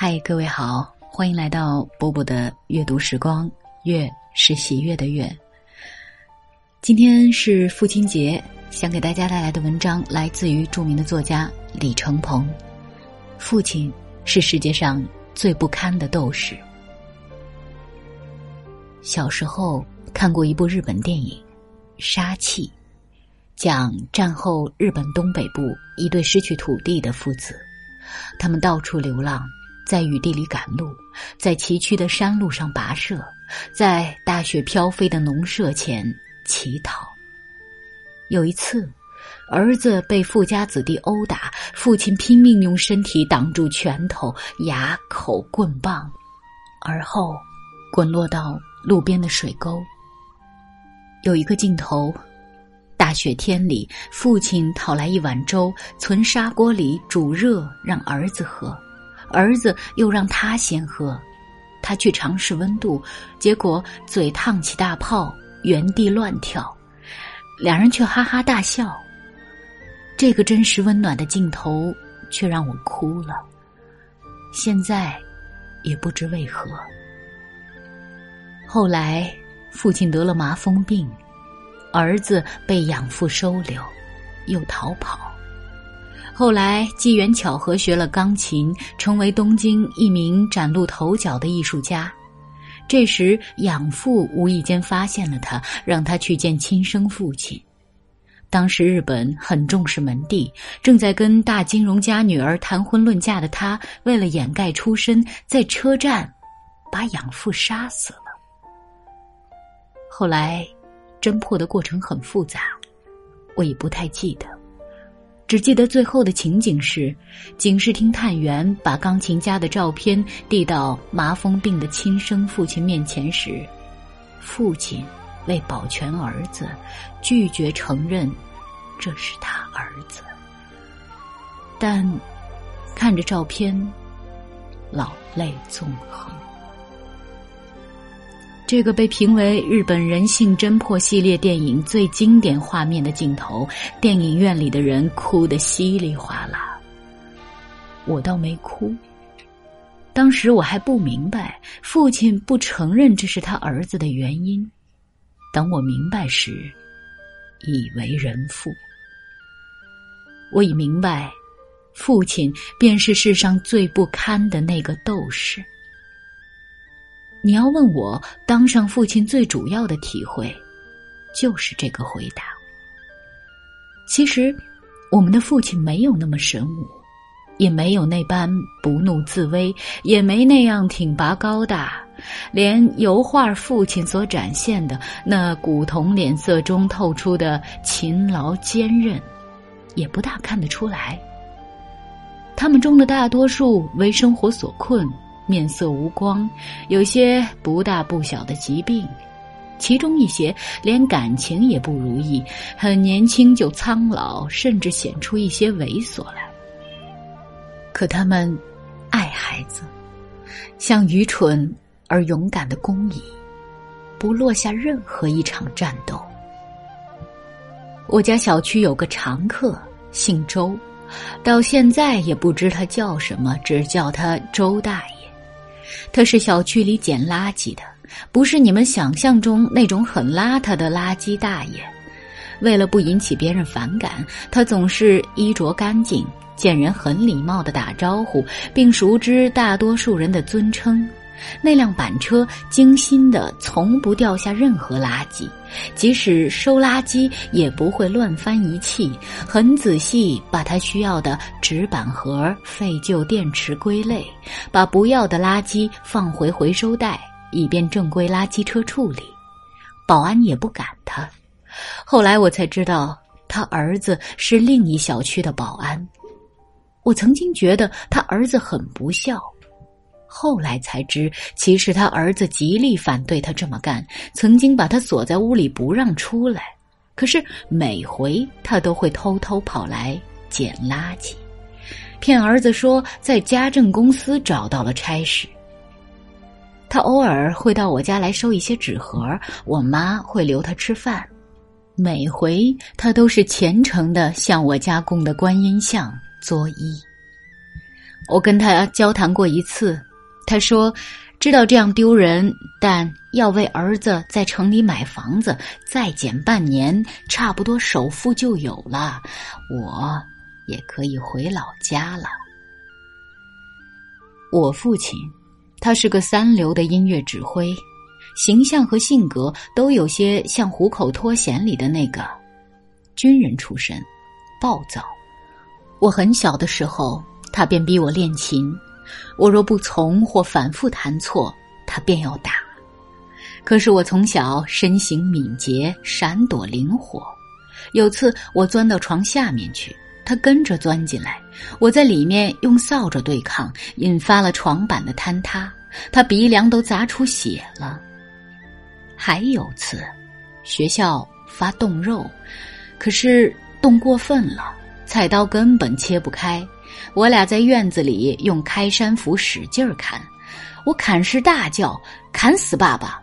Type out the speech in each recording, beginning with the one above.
嗨，各位好，欢迎来到波波的阅读时光。月是喜悦的月。今天是父亲节，想给大家带来的文章来自于著名的作家李承鹏。父亲是世界上最不堪的斗士。小时候看过一部日本电影《杀气》，讲战后日本东北部一对失去土地的父子，他们到处流浪。在雨地里赶路，在崎岖的山路上跋涉，在大雪飘飞的农舍前乞讨。有一次，儿子被富家子弟殴打，父亲拼命用身体挡住拳头、牙口、棍棒，而后滚落到路边的水沟。有一个镜头，大雪天里，父亲讨来一碗粥，存砂锅里煮热，让儿子喝。儿子又让他先喝，他去尝试温度，结果嘴烫起大泡，原地乱跳，两人却哈哈大笑。这个真实温暖的镜头却让我哭了。现在，也不知为何。后来，父亲得了麻风病，儿子被养父收留，又逃跑。后来机缘巧合学了钢琴，成为东京一名崭露头角的艺术家。这时养父无意间发现了他，让他去见亲生父亲。当时日本很重视门第，正在跟大金融家女儿谈婚论嫁的他，为了掩盖出身，在车站把养父杀死了。后来侦破的过程很复杂，我已不太记得。只记得最后的情景是，警视厅探员把钢琴家的照片递到麻风病的亲生父亲面前时，父亲为保全儿子，拒绝承认这是他儿子。但看着照片，老泪纵横。这个被评为日本人性侦破系列电影最经典画面的镜头，电影院里的人哭得稀里哗啦。我倒没哭。当时我还不明白父亲不承认这是他儿子的原因，等我明白时，已为人父。我已明白，父亲便是世上最不堪的那个斗士。你要问我当上父亲最主要的体会，就是这个回答。其实，我们的父亲没有那么神武，也没有那般不怒自威，也没那样挺拔高大，连油画父亲所展现的那古铜脸色中透出的勤劳坚韧，也不大看得出来。他们中的大多数为生活所困。面色无光，有些不大不小的疾病，其中一些连感情也不如意，很年轻就苍老，甚至显出一些猥琐来。可他们爱孩子，像愚蠢而勇敢的公蚁，不落下任何一场战斗。我家小区有个常客，姓周，到现在也不知他叫什么，只叫他周大爷。他是小区里捡垃圾的，不是你们想象中那种很邋遢的垃圾大爷。为了不引起别人反感，他总是衣着干净，见人很礼貌的打招呼，并熟知大多数人的尊称。那辆板车精心的，从不掉下任何垃圾，即使收垃圾也不会乱翻一气，很仔细把他需要的纸板盒、废旧电池归类，把不要的垃圾放回回收袋，以便正规垃圾车处理。保安也不赶他。后来我才知道，他儿子是另一小区的保安。我曾经觉得他儿子很不孝。后来才知，其实他儿子极力反对他这么干，曾经把他锁在屋里不让出来。可是每回他都会偷偷跑来捡垃圾，骗儿子说在家政公司找到了差事。他偶尔会到我家来收一些纸盒，我妈会留他吃饭。每回他都是虔诚的向我家供的观音像作揖。我跟他交谈过一次，他说知道这样丢人，但要为儿子在城里买房子，再减半年，差不多首付就有了，我也可以回老家了。我父亲，他是个三流的音乐指挥，形象和性格都有些像《虎口脱险》里的那个军人出身，暴躁。我很小的时候，他便逼我练琴，我若不从或反复弹错，他便要打。可是我从小身形敏捷，闪躲灵活，有次我钻到床下面去。他跟着钻进来，我在里面用扫帚对抗，引发了床板的坍塌，他鼻梁都砸出血了。还有次，学校发冻肉，可是冻过分了，菜刀根本切不开。我俩在院子里用开山斧使劲砍，我砍时大叫：“砍死爸爸！”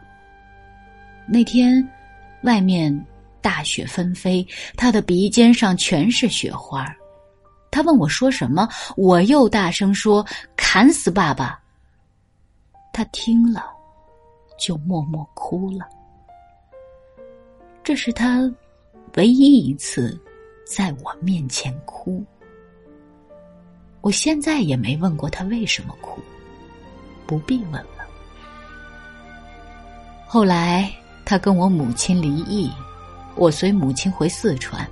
那天，外面。大雪纷飞，他的鼻尖上全是雪花。他问我说什么，我又大声说：“砍死爸爸！”他听了，就默默哭了。这是他唯一一次在我面前哭。我现在也没问过他为什么哭，不必问了。后来，他跟我母亲离异。我随母亲回四川，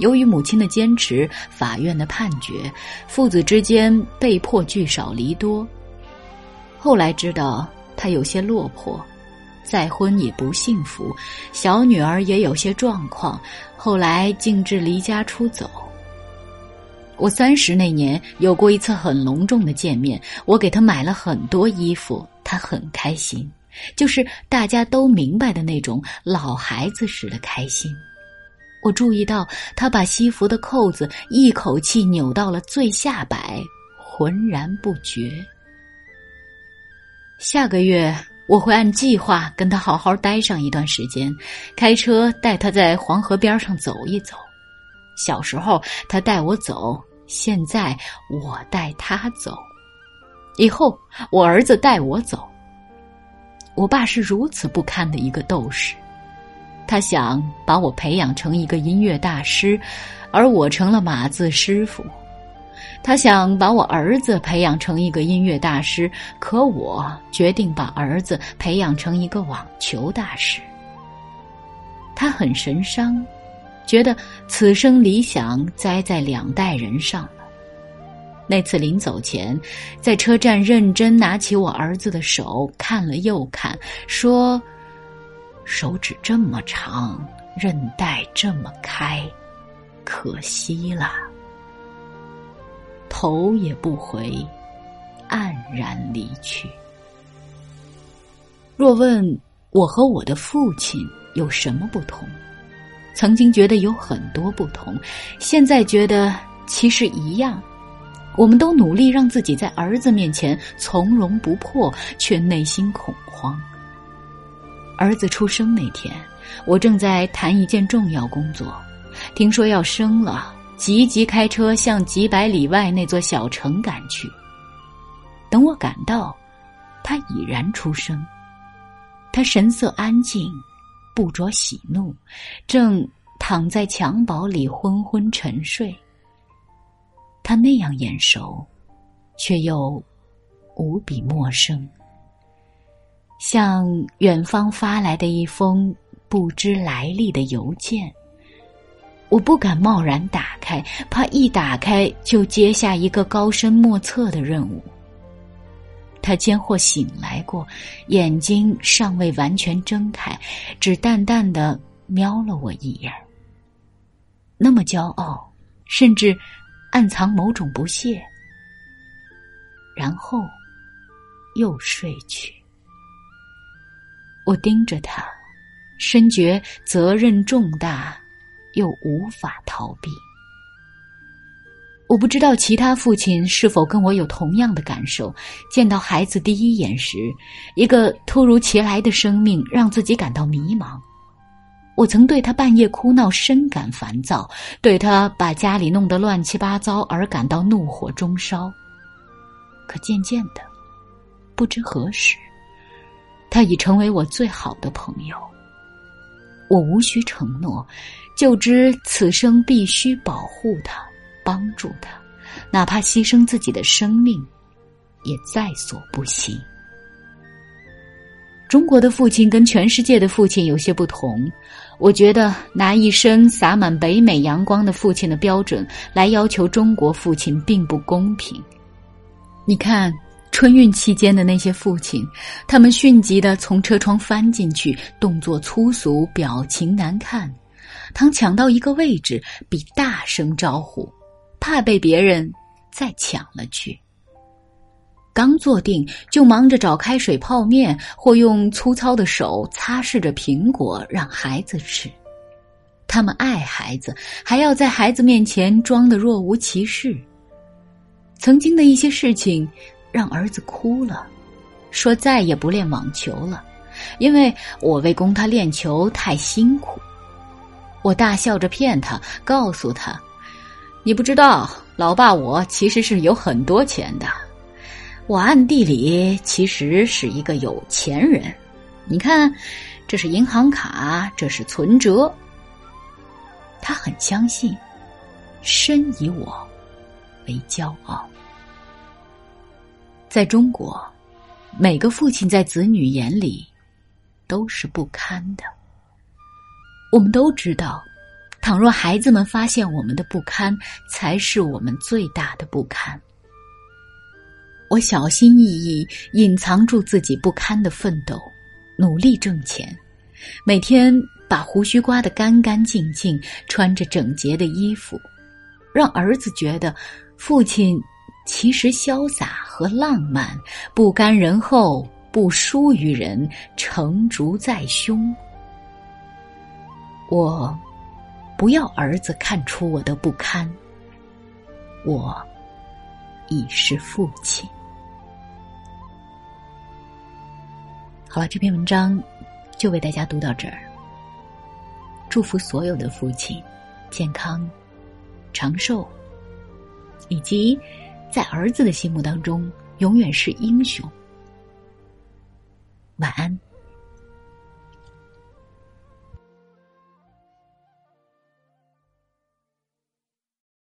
由于母亲的坚持，法院的判决，父子之间被迫聚少离多。后来知道他有些落魄，再婚也不幸福，小女儿也有些状况，后来竟至离家出走。我三十那年有过一次很隆重的见面，我给他买了很多衣服，他很开心。就是大家都明白的那种老孩子似的开心。我注意到他把西服的扣子一口气扭到了最下摆，浑然不觉。下个月我会按计划跟他好好待上一段时间，开车带他在黄河边上走一走。小时候他带我走，现在我带他走，以后我儿子带我走。我爸是如此不堪的一个斗士，他想把我培养成一个音乐大师，而我成了码字师傅；他想把我儿子培养成一个音乐大师，可我决定把儿子培养成一个网球大师。他很神伤，觉得此生理想栽在两代人上了。那次临走前，在车站认真拿起我儿子的手看了又看，说：“手指这么长，韧带这么开，可惜了。”头也不回，黯然离去。若问我和我的父亲有什么不同，曾经觉得有很多不同，现在觉得其实一样。我们都努力让自己在儿子面前从容不迫，却内心恐慌。儿子出生那天，我正在谈一件重要工作，听说要生了，急急开车向几百里外那座小城赶去。等我赶到，他已然出生。他神色安静，不着喜怒，正躺在襁褓里昏昏沉睡。他那样眼熟，却又无比陌生，像远方发来的一封不知来历的邮件。我不敢贸然打开，怕一打开就接下一个高深莫测的任务。他间或醒来过，眼睛尚未完全睁开，只淡淡的瞄了我一眼。那么骄傲，甚至。暗藏某种不屑，然后又睡去。我盯着他，深觉责任重大，又无法逃避。我不知道其他父亲是否跟我有同样的感受。见到孩子第一眼时，一个突如其来的生命让自己感到迷茫。我曾对他半夜哭闹深感烦躁，对他把家里弄得乱七八糟而感到怒火中烧。可渐渐的，不知何时，他已成为我最好的朋友。我无需承诺，就知此生必须保护他，帮助他，哪怕牺牲自己的生命，也在所不惜。中国的父亲跟全世界的父亲有些不同，我觉得拿一身洒满北美阳光的父亲的标准来要求中国父亲并不公平。你看春运期间的那些父亲，他们迅疾的从车窗翻进去，动作粗俗，表情难看。当抢到一个位置，比大声招呼，怕被别人再抢了去。刚坐定，就忙着找开水泡面，或用粗糙的手擦拭着苹果让孩子吃。他们爱孩子，还要在孩子面前装的若无其事。曾经的一些事情，让儿子哭了，说再也不练网球了，因为我为供他练球太辛苦。我大笑着骗他，告诉他：“你不知道，老爸我其实是有很多钱的。”我暗地里其实是一个有钱人，你看，这是银行卡，这是存折。他很相信，深以我为骄傲。在中国，每个父亲在子女眼里都是不堪的。我们都知道，倘若孩子们发现我们的不堪，才是我们最大的不堪。我小心翼翼隐藏住自己不堪的奋斗，努力挣钱，每天把胡须刮得干干净净，穿着整洁的衣服，让儿子觉得父亲其实潇洒和浪漫，不甘人后，不输于人，成竹在胸。我不要儿子看出我的不堪，我已是父亲。好了，这篇文章就为大家读到这儿。祝福所有的父亲健康、长寿，以及在儿子的心目当中永远是英雄。晚安。